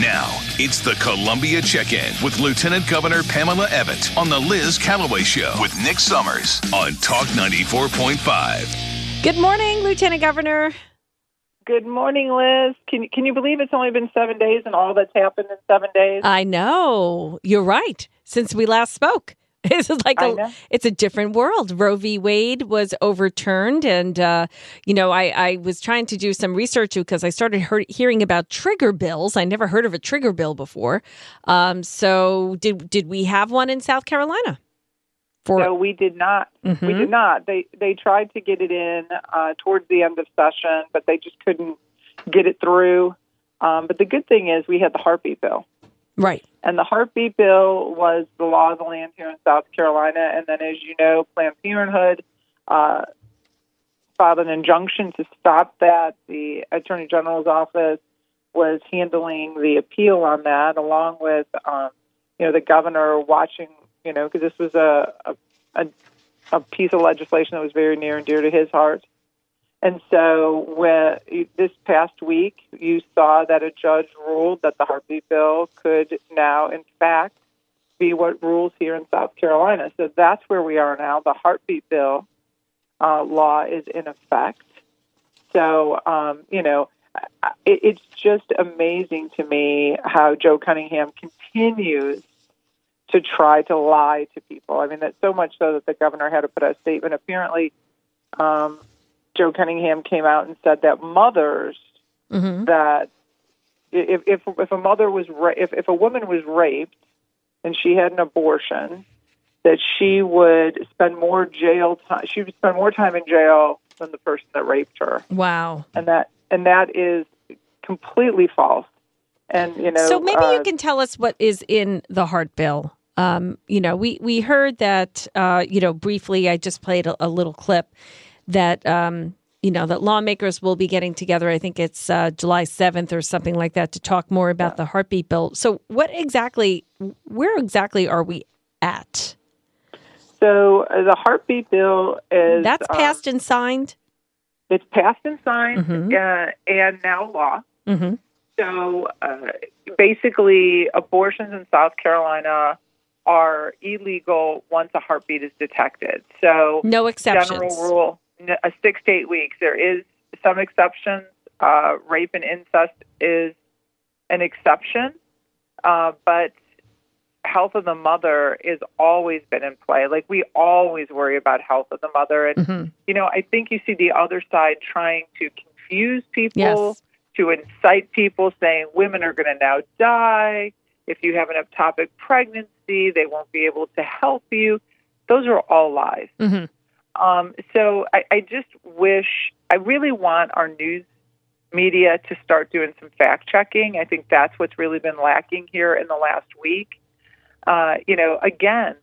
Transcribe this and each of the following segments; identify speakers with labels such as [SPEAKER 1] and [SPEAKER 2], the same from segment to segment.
[SPEAKER 1] Now, it's the Columbia Check In with Lieutenant Governor Pamela Evette on the Liz Callaway Show with Nick Summers on Talk 94.5.
[SPEAKER 2] Good morning, Lieutenant Governor.
[SPEAKER 3] Good morning, Liz. Can can you believe it's only been seven days and all that's happened in seven days?
[SPEAKER 2] I know. You're right. Since we last spoke. It's like a, it's a different world. Roe v. Wade was overturned, and uh, you know, I, I was trying to do some research because I started heard, hearing about trigger bills. I never heard of a trigger bill before. Um, so, did did we have one in South Carolina?
[SPEAKER 3] For no, we did not. Mm-hmm. We did not. They they tried to get it in uh, towards the end of session, but they just couldn't get it through. Um, but the good thing is we had the heartbeat bill.
[SPEAKER 2] Right.
[SPEAKER 3] And the heartbeat bill was the law of the land here in South Carolina. And then, as you know, Planned Parenthood uh, filed an injunction to stop that. The Attorney General's office was handling the appeal on that, along with, um, you know, the governor watching, you know, because this was a, a, a piece of legislation that was very near and dear to his heart. And so, when, this past week, you saw that a judge ruled that the heartbeat bill could now, in fact, be what rules here in South Carolina. So that's where we are now. The heartbeat bill uh, law is in effect. So, um, you know, it, it's just amazing to me how Joe Cunningham continues to try to lie to people. I mean, that's so much so that the governor had to put out a statement. Apparently, um, Joe Cunningham came out and said that mothers mm-hmm. that if if if a mother was ra- if if a woman was raped and she had an abortion, that she would spend more jail time. She would spend more time in jail than the person that raped her.
[SPEAKER 2] Wow.
[SPEAKER 3] And that and that is completely false. And you know,
[SPEAKER 2] so maybe
[SPEAKER 3] uh,
[SPEAKER 2] you can tell us what is in the heart bill. Um, you know, we we heard that. Uh, you know, briefly. I just played a, a little clip that um, you know that lawmakers will be getting together. I think it's uh, July seventh or something like that to talk more about yeah. the heartbeat bill. So, what exactly? Where exactly are we at?
[SPEAKER 3] So uh, the heartbeat bill is
[SPEAKER 2] that's um, passed um, and signed.
[SPEAKER 3] It's passed and signed, mm-hmm. uh, and now law.
[SPEAKER 2] Mm-hmm.
[SPEAKER 3] So uh, basically, abortions in South Carolina are illegal once a heartbeat is detected. So
[SPEAKER 2] no exceptions.
[SPEAKER 3] General rule: a six to eight weeks. There is some exceptions. Uh, rape and incest is an exception, uh, but health of the mother is always been in play. Like we always worry about health of the mother, and mm-hmm. you know, I think you see the other side trying to confuse people,
[SPEAKER 2] yes.
[SPEAKER 3] to incite people, saying women are going to now die if you have an ectopic pregnancy. They won't be able to help you. Those are all lies.
[SPEAKER 2] Mm-hmm.
[SPEAKER 3] Um, so I, I just wish, I really want our news media to start doing some fact checking. I think that's what's really been lacking here in the last week. Uh, you know, again,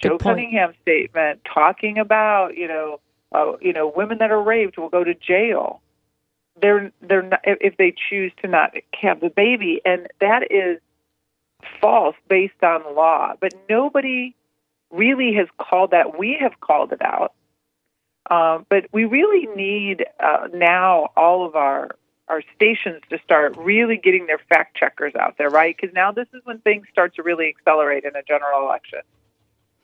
[SPEAKER 3] Good Joe point. Cunningham's statement talking about, you know, uh, you know, women that are raped will go to jail. They're they're not, if they choose to not have the baby, and that is false based on law. But nobody really has called that. We have called it out. Um, but we really need uh, now all of our our stations to start really getting their fact checkers out there, right? Because now this is when things start to really accelerate in a general election.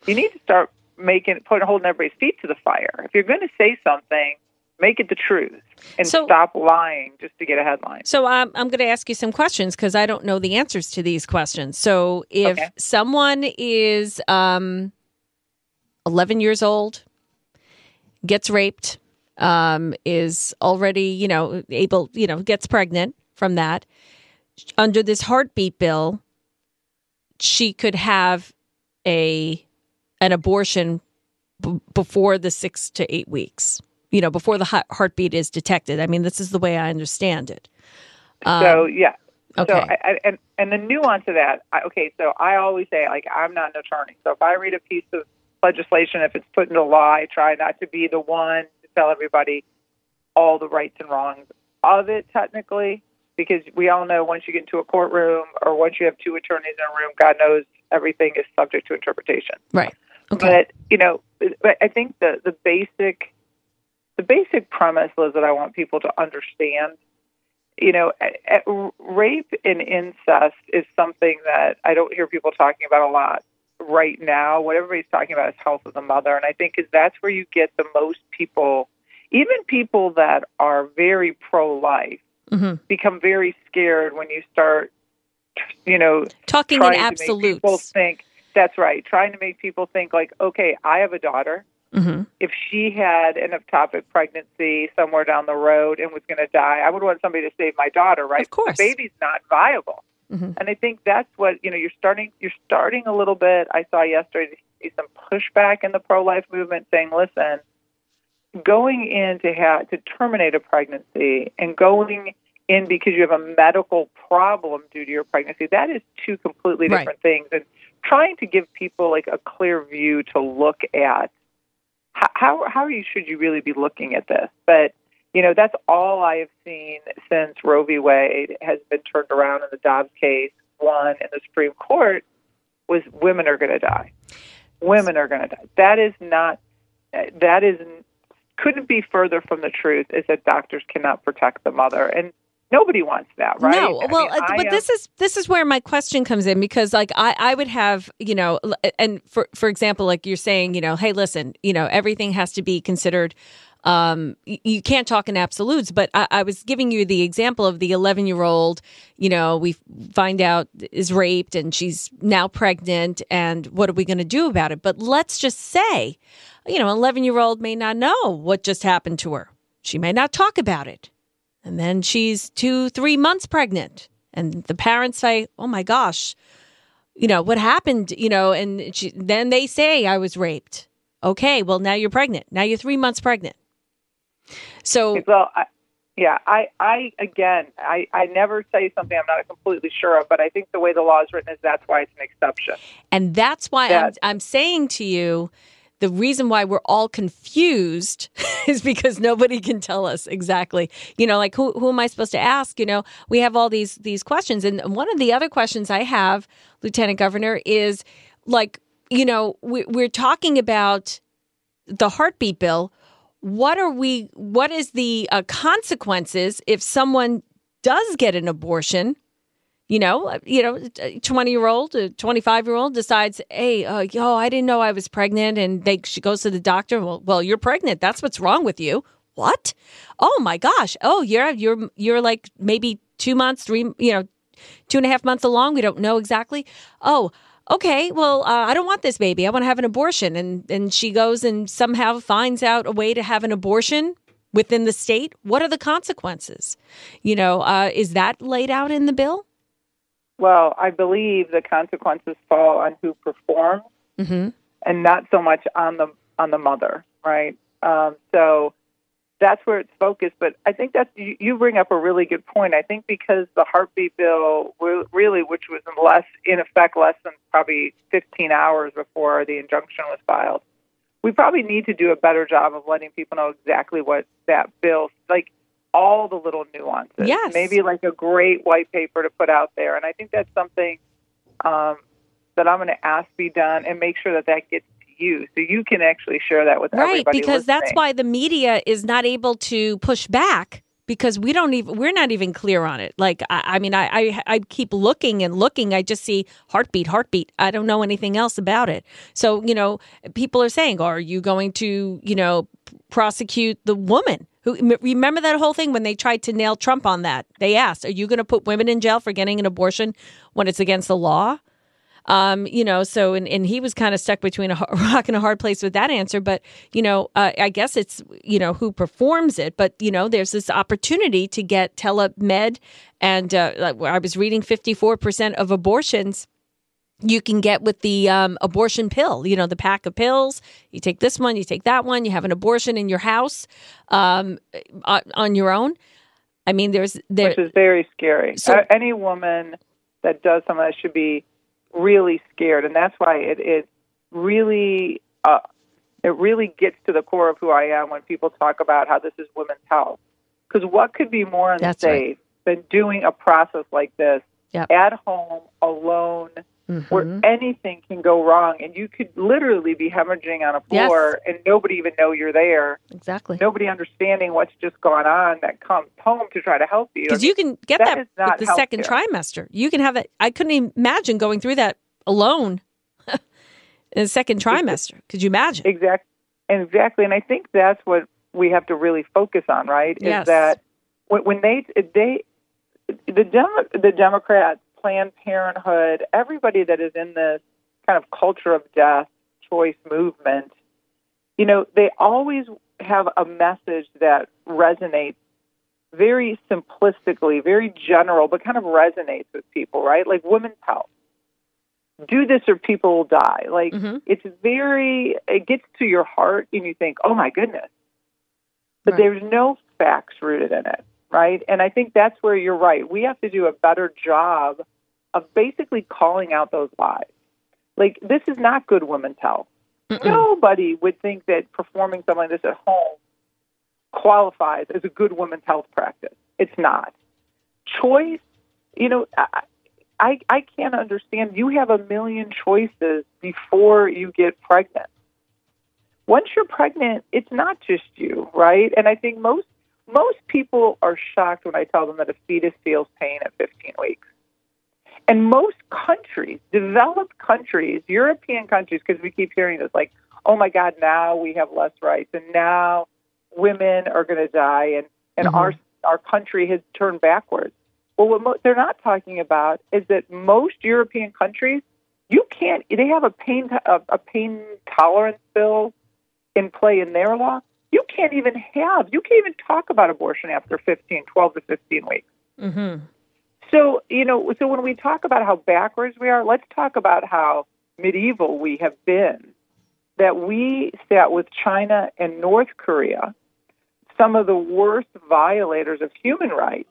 [SPEAKER 3] You need to start making putting holding everybody's feet to the fire. If you're going to say something, make it the truth and so, stop lying just to get a headline.
[SPEAKER 2] So um, I'm going to ask you some questions because I don't know the answers to these questions. So if okay. someone is um, 11 years old, gets raped, um, is already, you know, able, you know, gets pregnant from that. Under this heartbeat bill, she could have a an abortion b- before the six to eight weeks. You know, before the heartbeat is detected. I mean, this is the way I understand it.
[SPEAKER 3] Um, so yeah.
[SPEAKER 2] Okay.
[SPEAKER 3] So I, I, and and the nuance of that. I, okay, so I always say like I'm not an attorney. So if I read a piece of legislation, if it's put into law, I try not to be the one to tell everybody all the rights and wrongs of it technically, because we all know once you get into a courtroom or once you have two attorneys in a room, God knows everything is subject to interpretation.
[SPEAKER 2] Right.
[SPEAKER 3] Okay. But you know, but I think the the basic the basic premise, Liz, that I want people to understand you know, rape and incest is something that I don't hear people talking about a lot right now. What everybody's talking about is health of the mother, and I think is that's where you get the most people, even people that are very pro-life, mm-hmm. become very scared when you start, you know,
[SPEAKER 2] talking in absolutes.
[SPEAKER 3] people think that's right. Trying to make people think like, okay, I have a daughter. Mm-hmm. If she had an ectopic pregnancy somewhere down the road and was going to die, I would want somebody to save my daughter, right?
[SPEAKER 2] Of course,
[SPEAKER 3] the baby's not viable. Mm-hmm. And I think that's what you know. You're starting. You're starting a little bit. I saw yesterday see some pushback in the pro-life movement, saying, "Listen, going in to have to terminate a pregnancy and going in because you have a medical problem due to your pregnancy, that is two completely different right. things." And trying to give people like a clear view to look at how how you should you really be looking at this, but you know, that's all I have seen since Roe v. Wade has been turned around in the Dobbs case, won in the Supreme Court, was women are going to die. Women are going to die. That is not, that is, couldn't be further from the truth is that doctors cannot protect the mother. And nobody wants that right
[SPEAKER 2] no well I mean, uh, but this is this is where my question comes in because like i i would have you know and for for example like you're saying you know hey listen you know everything has to be considered um, you can't talk in absolutes, but I, I was giving you the example of the 11 year old, you know, we find out is raped and she's now pregnant. And what are we going to do about it? But let's just say, you know, 11 year old may not know what just happened to her. She may not talk about it. And then she's two, three months pregnant. And the parents say, oh my gosh, you know, what happened, you know, and she, then they say I was raped. Okay, well, now you're pregnant. Now you're three months pregnant. So
[SPEAKER 3] well, I, yeah, I, I again, I, I never say something I'm not completely sure of, but I think the way the law is written is that's why it's an exception,
[SPEAKER 2] and that's why that, I'm, I'm saying to you. The reason why we're all confused is because nobody can tell us exactly. You know, like who who am I supposed to ask? You know, we have all these these questions, and one of the other questions I have, Lieutenant Governor, is like, you know, we, we're talking about the heartbeat bill what are we what is the uh, consequences if someone does get an abortion? You know uh, you know 20 year old 25 year old decides hey uh, yo i didn't know i was pregnant and they she goes to the doctor well, well you're pregnant. That's what's wrong with you. What? Oh my gosh. Oh you're you're you're like maybe two months three you know two and a half months along. We don't know exactly. Oh okay, well, uh, I don't want this baby. I want to have an abortion. And, and she goes and somehow finds out a way to have an abortion within the state. What are the consequences? You know, uh, is that laid out in the bill?
[SPEAKER 3] Well, I believe the consequences fall on who performs mm-hmm. and not so much on the on the mother, right? Um, so that's where it's focused. But I think that's you, bring up a really good point. I think because the heartbeat bill really, which was in less in effect less than probably 15 hours before the injunction was filed, we probably need to do a better job of letting people know exactly what that bill like all the little nuances.
[SPEAKER 2] Yes.
[SPEAKER 3] Maybe like a great white paper to put out there. And I think that's something um, that I'm going to ask be done and make sure that that gets you. So you can actually share that with
[SPEAKER 2] right because
[SPEAKER 3] listening.
[SPEAKER 2] that's why the media is not able to push back because we don't even we're not even clear on it. Like i, I mean I, I, I keep looking and looking. I just see heartbeat heartbeat. I don't know anything else about it. So you know people are saying are you going to you know prosecute the woman who remember that whole thing when they tried to nail trump on that? They asked are you going to put women in jail for getting an abortion when it's against the law um, you know, so and, and he was kind of stuck between a rock and a hard place with that answer. But you know, uh, I guess it's you know who performs it. But you know, there's this opportunity to get telemed, and uh, I was reading 54 percent of abortions you can get with the um, abortion pill. You know, the pack of pills. You take this one, you take that one. You have an abortion in your house um, uh, on your own. I mean, there's there,
[SPEAKER 3] which is very scary. So, uh, any woman that does something that should be really scared, and that's why it it really uh, it really gets to the core of who I am when people talk about how this is women's health. Because what could be more unsafe right. than doing a process like this
[SPEAKER 2] yep.
[SPEAKER 3] at home, alone, mm-hmm. where anything can go wrong and you could literally be hemorrhaging on a floor yes. and nobody even know you're there.
[SPEAKER 2] Exactly.
[SPEAKER 3] Nobody understanding what's just gone on that comes home to try to help you.
[SPEAKER 2] Because you can get that, that the second care. trimester. You can have that. I couldn't imagine going through that alone in the second trimester. Could you imagine?
[SPEAKER 3] Exactly. Exactly. And I think that's what we have to really focus on, right?
[SPEAKER 2] Yes.
[SPEAKER 3] Is that when, when they they the Demo, the Democrats, Planned Parenthood, everybody that is in this kind of culture of death choice movement, you know, they always have a message that resonates very simplistically, very general, but kind of resonates with people, right? Like women's health. Do this or people will die. Like mm-hmm. it's very, it gets to your heart and you think, oh my goodness. But right. there's no facts rooted in it right? And I think that's where you're right. We have to do a better job of basically calling out those lies. Like, this is not good women's health. Mm-mm. Nobody would think that performing something like this at home qualifies as a good women's health practice. It's not. Choice, you know, I, I, I can't understand. You have a million choices before you get pregnant. Once you're pregnant, it's not just you, right? And I think most most people are shocked when I tell them that a fetus feels pain at 15 weeks. And most countries, developed countries, European countries, because we keep hearing this, like, oh my God, now we have less rights, and now women are going to die, and, and mm-hmm. our our country has turned backwards. Well, what mo- they're not talking about is that most European countries, you can't. They have a pain a, a pain tolerance bill in play in their law you can't even have, you can't even talk about abortion after 15, 12 to 15 weeks.
[SPEAKER 2] Mm-hmm.
[SPEAKER 3] So, you know, so when we talk about how backwards we are, let's talk about how medieval we have been. That we sat with China and North Korea, some of the worst violators of human rights,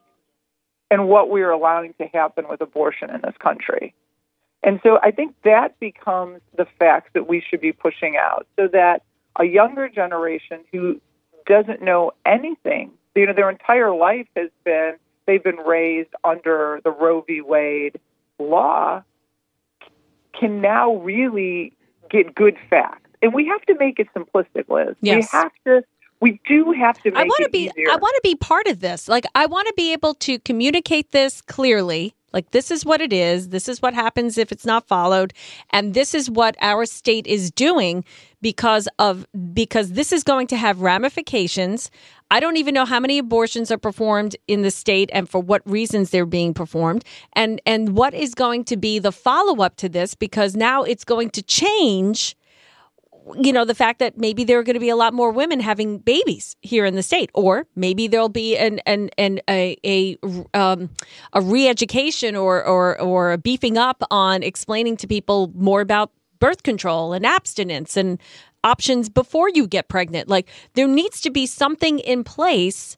[SPEAKER 3] and what we are allowing to happen with abortion in this country. And so I think that becomes the facts that we should be pushing out so that a younger generation who doesn't know anything. You know, their entire life has been they've been raised under the Roe v. Wade law can now really get good facts. And we have to make it simplistic, Liz.
[SPEAKER 2] Yes.
[SPEAKER 3] We have to we do have to
[SPEAKER 2] I want
[SPEAKER 3] to
[SPEAKER 2] be
[SPEAKER 3] easier.
[SPEAKER 2] I want to be part of this. Like I want to be able to communicate this clearly like, this is what it is. This is what happens if it's not followed. And this is what our state is doing because of, because this is going to have ramifications. I don't even know how many abortions are performed in the state and for what reasons they're being performed and, and what is going to be the follow up to this because now it's going to change you know, the fact that maybe there are going to be a lot more women having babies here in the state, or maybe there'll be an an, an a a um, a re-education or or or a beefing up on explaining to people more about birth control and abstinence and options before you get pregnant. Like there needs to be something in place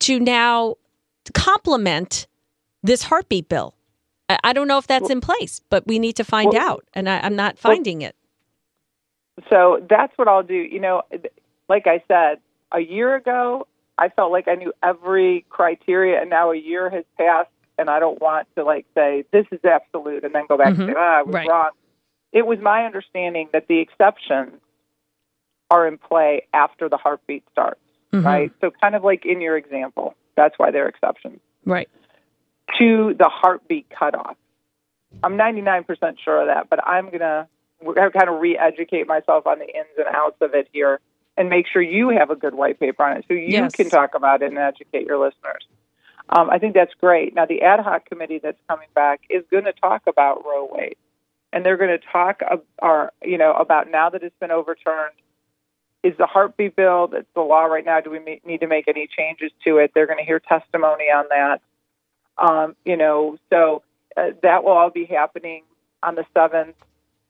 [SPEAKER 2] to now complement this heartbeat bill. I don't know if that's in place, but we need to find well, out, and I, am not finding well, it.
[SPEAKER 3] So that's what I'll do. You know, like I said, a year ago, I felt like I knew every criteria, and now a year has passed, and I don't want to like say this is absolute and then go back mm-hmm. and say, ah, I was
[SPEAKER 2] right.
[SPEAKER 3] wrong. It was my understanding that the exceptions are in play after the heartbeat starts, mm-hmm. right? So, kind of like in your example, that's why they're exceptions.
[SPEAKER 2] Right.
[SPEAKER 3] To the heartbeat cutoff. I'm 99% sure of that, but I'm going to kind of re-educate myself on the ins and outs of it here and make sure you have a good white paper on it so you
[SPEAKER 2] yes.
[SPEAKER 3] can talk about it and educate your listeners. Um, I think that's great. Now, the ad hoc committee that's coming back is going to talk about Roe Wade, and they're going to talk, uh, you know, about now that it's been overturned. Is the heartbeat bill that's the law right now? Do we need to make any changes to it? They're going to hear testimony on that. Um, you know, so uh, that will all be happening on the seventh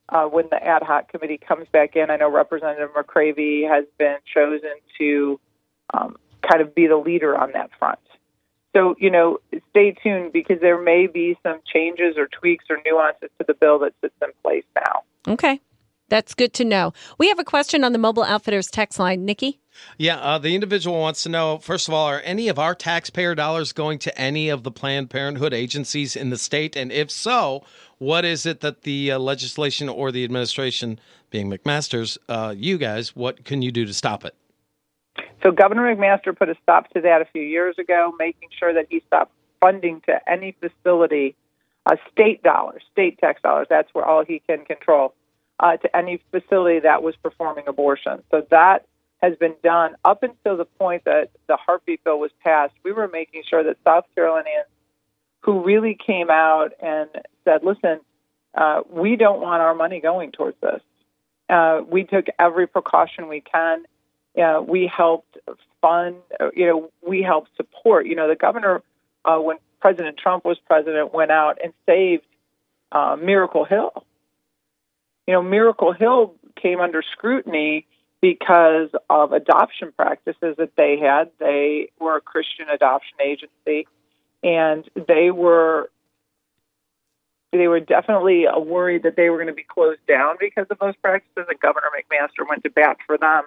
[SPEAKER 3] uh, when the ad hoc committee comes back in. I know Representative McCravy has been chosen to um, kind of be the leader on that front. So, you know, stay tuned because there may be some changes or tweaks or nuances to the bill that sits in place now.
[SPEAKER 2] Okay. That's good to know. We have a question on the Mobile Outfitters text line. Nikki?
[SPEAKER 4] Yeah, uh, the individual wants to know first of all, are any of our taxpayer dollars going to any of the Planned Parenthood agencies in the state? And if so, what is it that the uh, legislation or the administration, being McMaster's, uh, you guys, what can you do to stop it?
[SPEAKER 3] So, Governor McMaster put a stop to that a few years ago, making sure that he stopped funding to any facility, uh, state dollars, state tax dollars. That's where all he can control uh, to any facility that was performing abortion. So that has been done up until the point that the heartbeat bill was passed. We were making sure that South Carolinians who really came out and said, listen, uh, we don't want our money going towards this. Uh, we took every precaution we can. We helped fund, you know, we helped support. You know, the governor, uh, when President Trump was president, went out and saved uh, Miracle Hill. You know, Miracle Hill came under scrutiny because of adoption practices that they had. They were a Christian adoption agency, and they were they were definitely worried that they were going to be closed down because of those practices. And Governor McMaster went to bat for them.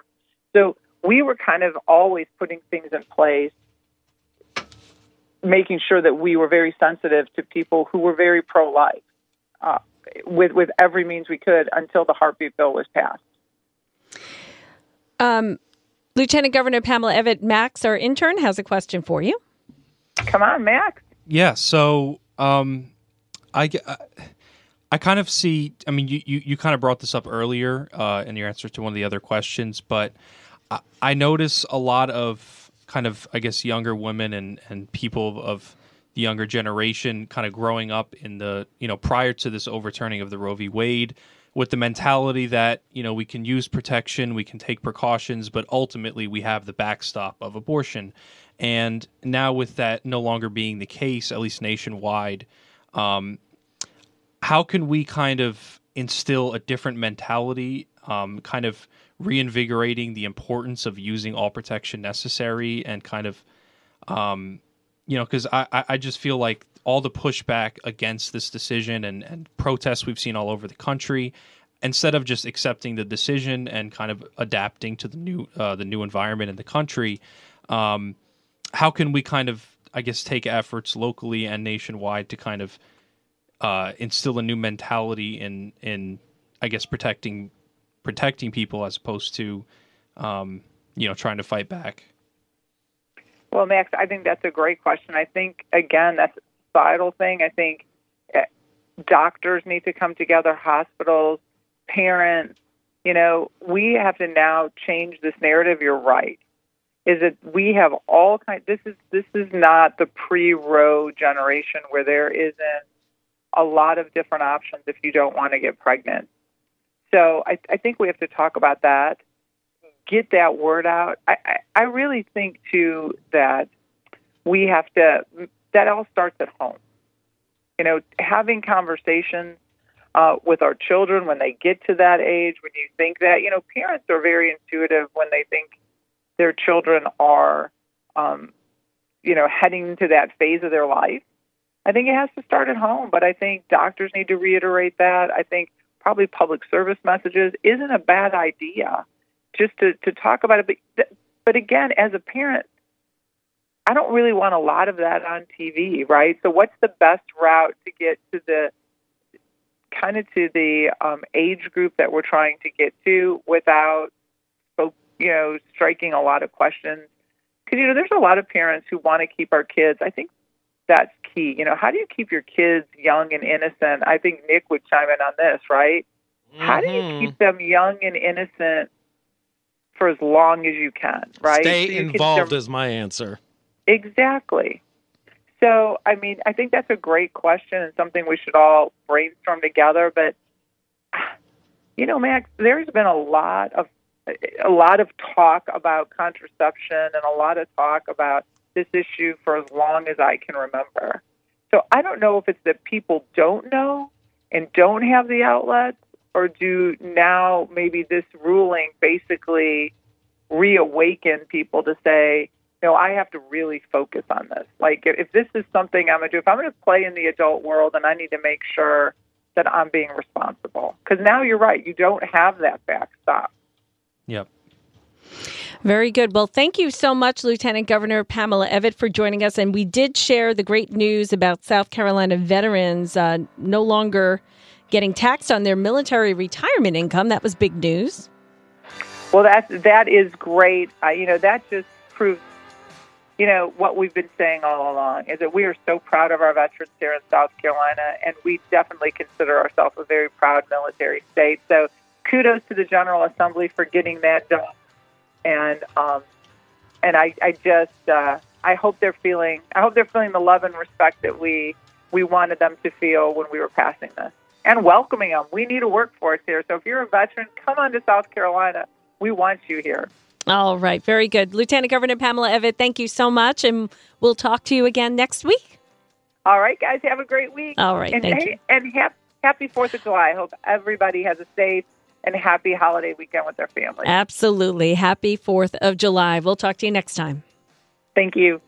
[SPEAKER 3] So we were kind of always putting things in place, making sure that we were very sensitive to people who were very pro-life. Uh, with with every means we could until the heartbeat bill was passed.
[SPEAKER 2] Um, Lieutenant Governor Pamela Evette Max, our intern, has a question for you.
[SPEAKER 3] Come on, Max.
[SPEAKER 5] Yeah. So, um, I, I, I kind of see. I mean, you, you, you kind of brought this up earlier uh, in your answer to one of the other questions, but I, I notice a lot of kind of, I guess, younger women and and people of the younger generation kind of growing up in the you know prior to this overturning of the Roe v. Wade with the mentality that you know we can use protection, we can take precautions, but ultimately we have the backstop of abortion. And now with that no longer being the case, at least nationwide, um, how can we kind of instill a different mentality, um, kind of reinvigorating the importance of using all protection necessary, and kind of, um, you know, because I I just feel like all the pushback against this decision and, and protests we've seen all over the country instead of just accepting the decision and kind of adapting to the new uh, the new environment in the country um, how can we kind of i guess take efforts locally and nationwide to kind of uh, instill a new mentality in in i guess protecting protecting people as opposed to um, you know trying to fight back
[SPEAKER 3] well, Max, I think that's a great question. I think again, that's societal thing. I think eh, doctors need to come together, hospitals, parents. You know, we have to now change this narrative. You're right. Is that we have all kind. This is this is not the pre-Roe generation where there isn't a lot of different options if you don't want to get pregnant. So I, I think we have to talk about that, get that word out. I, I, I really think too that we have to that all starts at home. You know, having conversations uh, with our children when they get to that age, when you think that, you know, parents are very intuitive when they think their children are, um, you know, heading to that phase of their life. I think it has to start at home, but I think doctors need to reiterate that. I think probably public service messages isn't a bad idea just to, to talk about it. But, but again, as a parent, I don't really want a lot of that on TV, right? So, what's the best route to get to the kind of to the um, age group that we're trying to get to without, you know, striking a lot of questions? Because you know, there's a lot of parents who want to keep our kids. I think that's key. You know, how do you keep your kids young and innocent? I think Nick would chime in on this, right? Mm-hmm. How do you mm-hmm. keep them young and innocent for as long as you can, right?
[SPEAKER 4] Stay so involved is my answer.
[SPEAKER 3] Exactly. So, I mean, I think that's a great question and something we should all brainstorm together. But, you know, Max, there's been a lot of a lot of talk about contraception and a lot of talk about this issue for as long as I can remember. So I don't know if it's that people don't know and don't have the outlets, or do now maybe this ruling basically reawaken people to say, no, I have to really focus on this. Like, if this is something I'm going to do, if I'm going to play in the adult world and I need to make sure that I'm being responsible. Because now you're right, you don't have that backstop.
[SPEAKER 5] Yep.
[SPEAKER 2] Very good. Well, thank you so much, Lieutenant Governor Pamela Evette, for joining us. And we did share the great news about South Carolina veterans uh, no longer getting taxed on their military retirement income. That was big news.
[SPEAKER 3] Well, that that is great. You know, that just proves, you know, what we've been saying all along is that we are so proud of our veterans here in South Carolina, and we definitely consider ourselves a very proud military state. So, kudos to the General Assembly for getting that done, and um, and I, I just uh, I hope they're feeling I hope they're feeling the love and respect that we we wanted them to feel when we were passing this and welcoming them. We need a workforce here, so if you're a veteran, come on to South Carolina we want you here.
[SPEAKER 2] All right, very good. Lieutenant Governor Pamela Evette, thank you so much, and we'll talk to you again next week.
[SPEAKER 3] All right, guys, have a great week.
[SPEAKER 2] All right,
[SPEAKER 3] and,
[SPEAKER 2] thank you.
[SPEAKER 3] And happy Fourth of July. I hope everybody has a safe and happy holiday weekend with their family.
[SPEAKER 2] Absolutely. Happy Fourth of July. We'll talk to you next time.
[SPEAKER 3] Thank you.